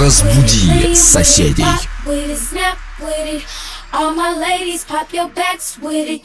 Разбуди соседей. All my ladies, pop your backs with it.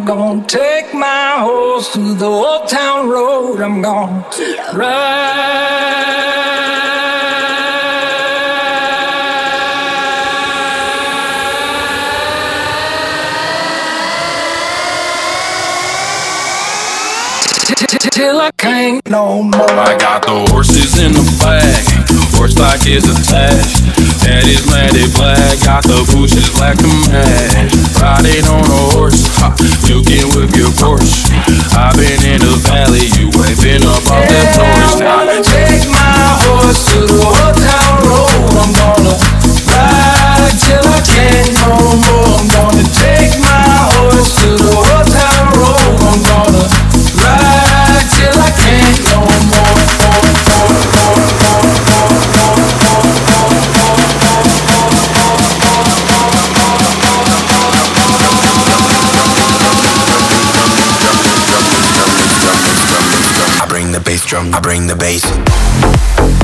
I'm gonna take my horse to the old town road. I'm gonna ride. Till I can't no more. I got the horses in the back, horse stock is attached. That is matted black, got the bushes black to match. Riding on a horse, ha, you can whip your Porsche. I've been in the valley, you ain't been up off that floor. I'm gonna take my horse to the old town road. I'm gonna ride till I can't no more. I'm gonna take my horse to the drum, I bring the bass.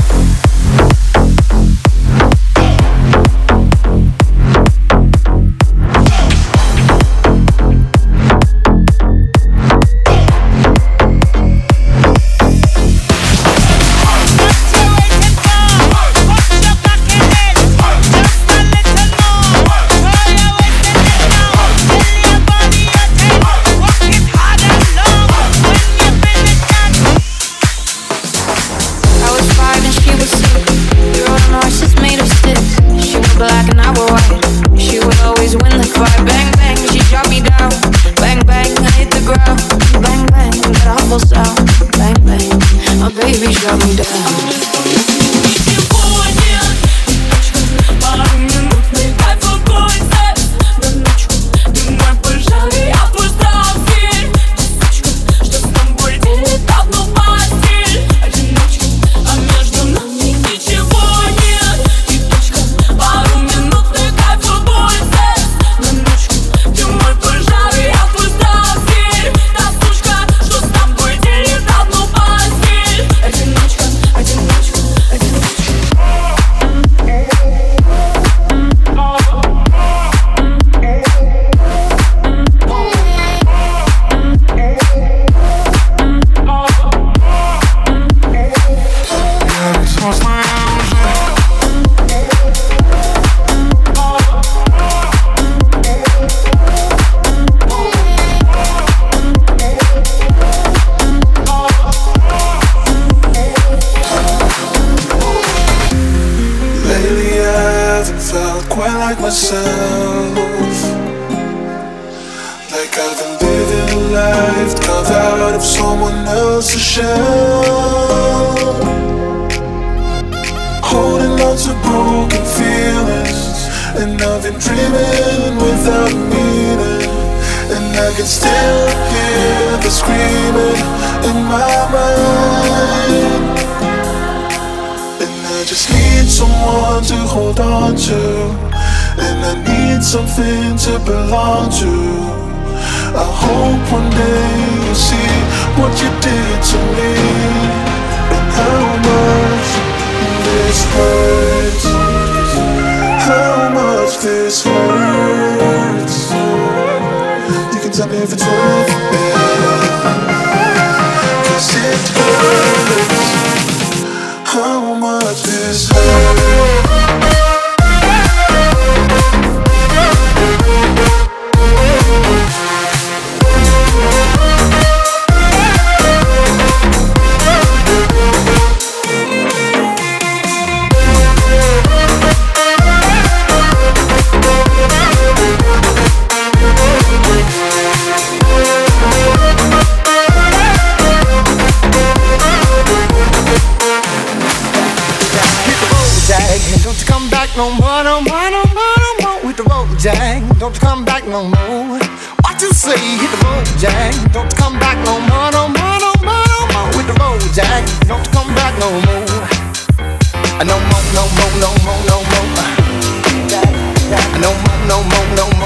Of someone else's shell Holding on to broken feelings And I've been dreaming without meaning And I can still hear the screaming in my mind and I just need someone to hold on to. And I need something to belong to. I hope one day you'll see what you did to me. And how much this hurts. How much this hurts. You can tell me if it's worth Don't come back no more. What you say? Hit the road, Jack. Don't come back no more, no more, no more, no more. With the road, Jack. Don't come back no more. No more, no more, no more, No more, no more, no more, no more.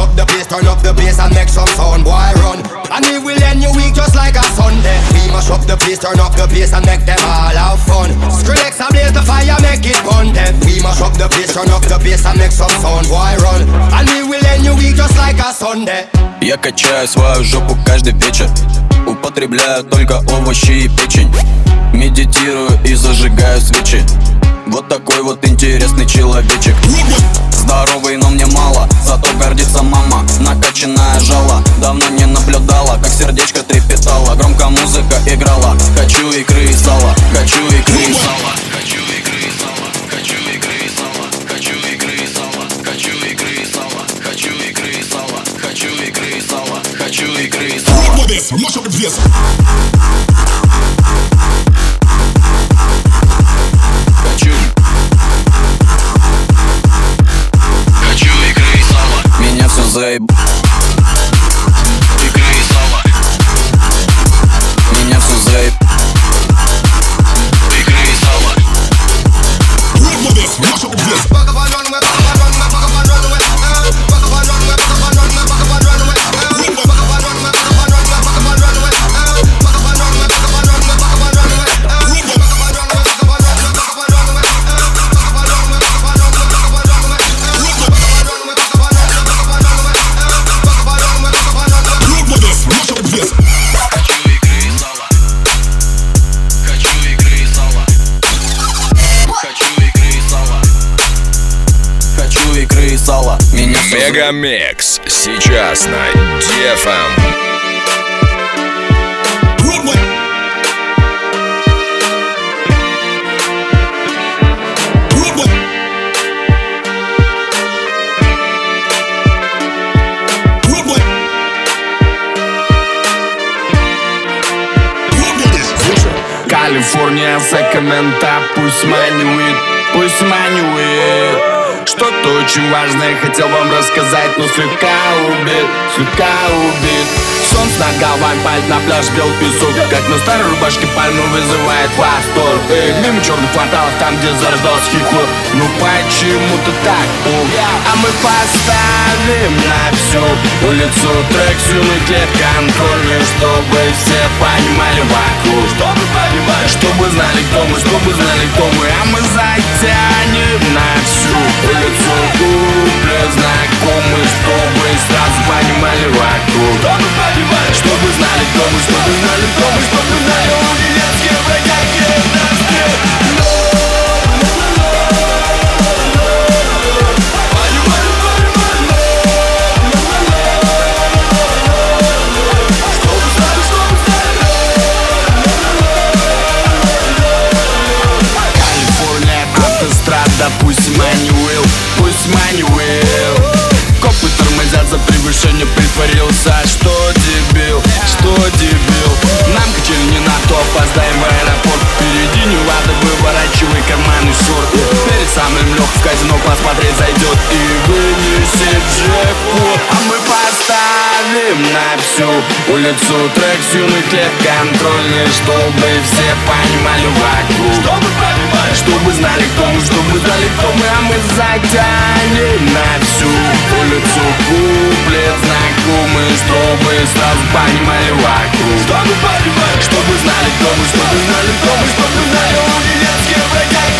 Up the place, turn up the bass and make some sound, boy run. And we will end your week just like a Sunday. We mash up the place, turn up the bass and make them all have fun. Skrillex a blaze the fire, make it burn them. We mash up the place, turn up the bass and make some sound, boy run. And we will end your week just like a Sunday. Я качаю свою жопу каждый вечер Употребляю только овощи и печень Медитирую и зажигаю свечи Вот такой вот интересный человечек здоровый, но мне мало. Зато гордится мама, накачанная жала Давно не наблюдала, как сердечко трепетало. Громко музыка играла Хочу икры и сала, хочу икры и сала Хочу игры и сала, хочу игры и сала Хочу игры и сала, хочу игры и сала Хочу игры и сала, хочу икры и сала и сала Мегамикс сейчас на DFM. Калифорния, Сакраменто, пусть манивает, пусть манивает Что-то очень важное хотел вам рассказать, но слегка убит, слегка убит. Солнце над головой палит на пляж, бел песок Как на старой рубашке пальмы вызывает восторг. Эй, мимо черных кварталов, там, где зарождался хип-хоп. Ну почему-то так, о А мы поставим на всю улицу трек с юных лет. Контрольный Чтобы все понимали вокруг. Чтобы понимали, знали, кто мы, чтобы знали, кто мы. А мы затянем на всю улицу куплет знакомый Чтобы сразу понимали вокруг. Чтобы понимали, чтобы знали, кто мы, чтобы знали, кто мы Чтобы знали, у немецкие бродяги пусть манивел, пусть манивел Копы тормозят за превышение, притворился Что дебил, что дебил. Нам качели не на то, опоздаем в аэропорт. Впереди не надо, выворачивай карманы шорт. Перед самым лег в казино посмотреть зайдет И вынесет джекпот А мы поставим на всю улицу. Трек лет контрольный Чтобы все понимали вокруг. Чтобы понимали, чтобы знали, кто мы Чтобы знали, кто мы, а мы затянем на всю улицу. Куплет знакомый Чтобы сразу понимали вокруг. Чтобы понимали, чтобы знали, кто мы Чтобы знали, кто мы, чтобы знали, у нас нет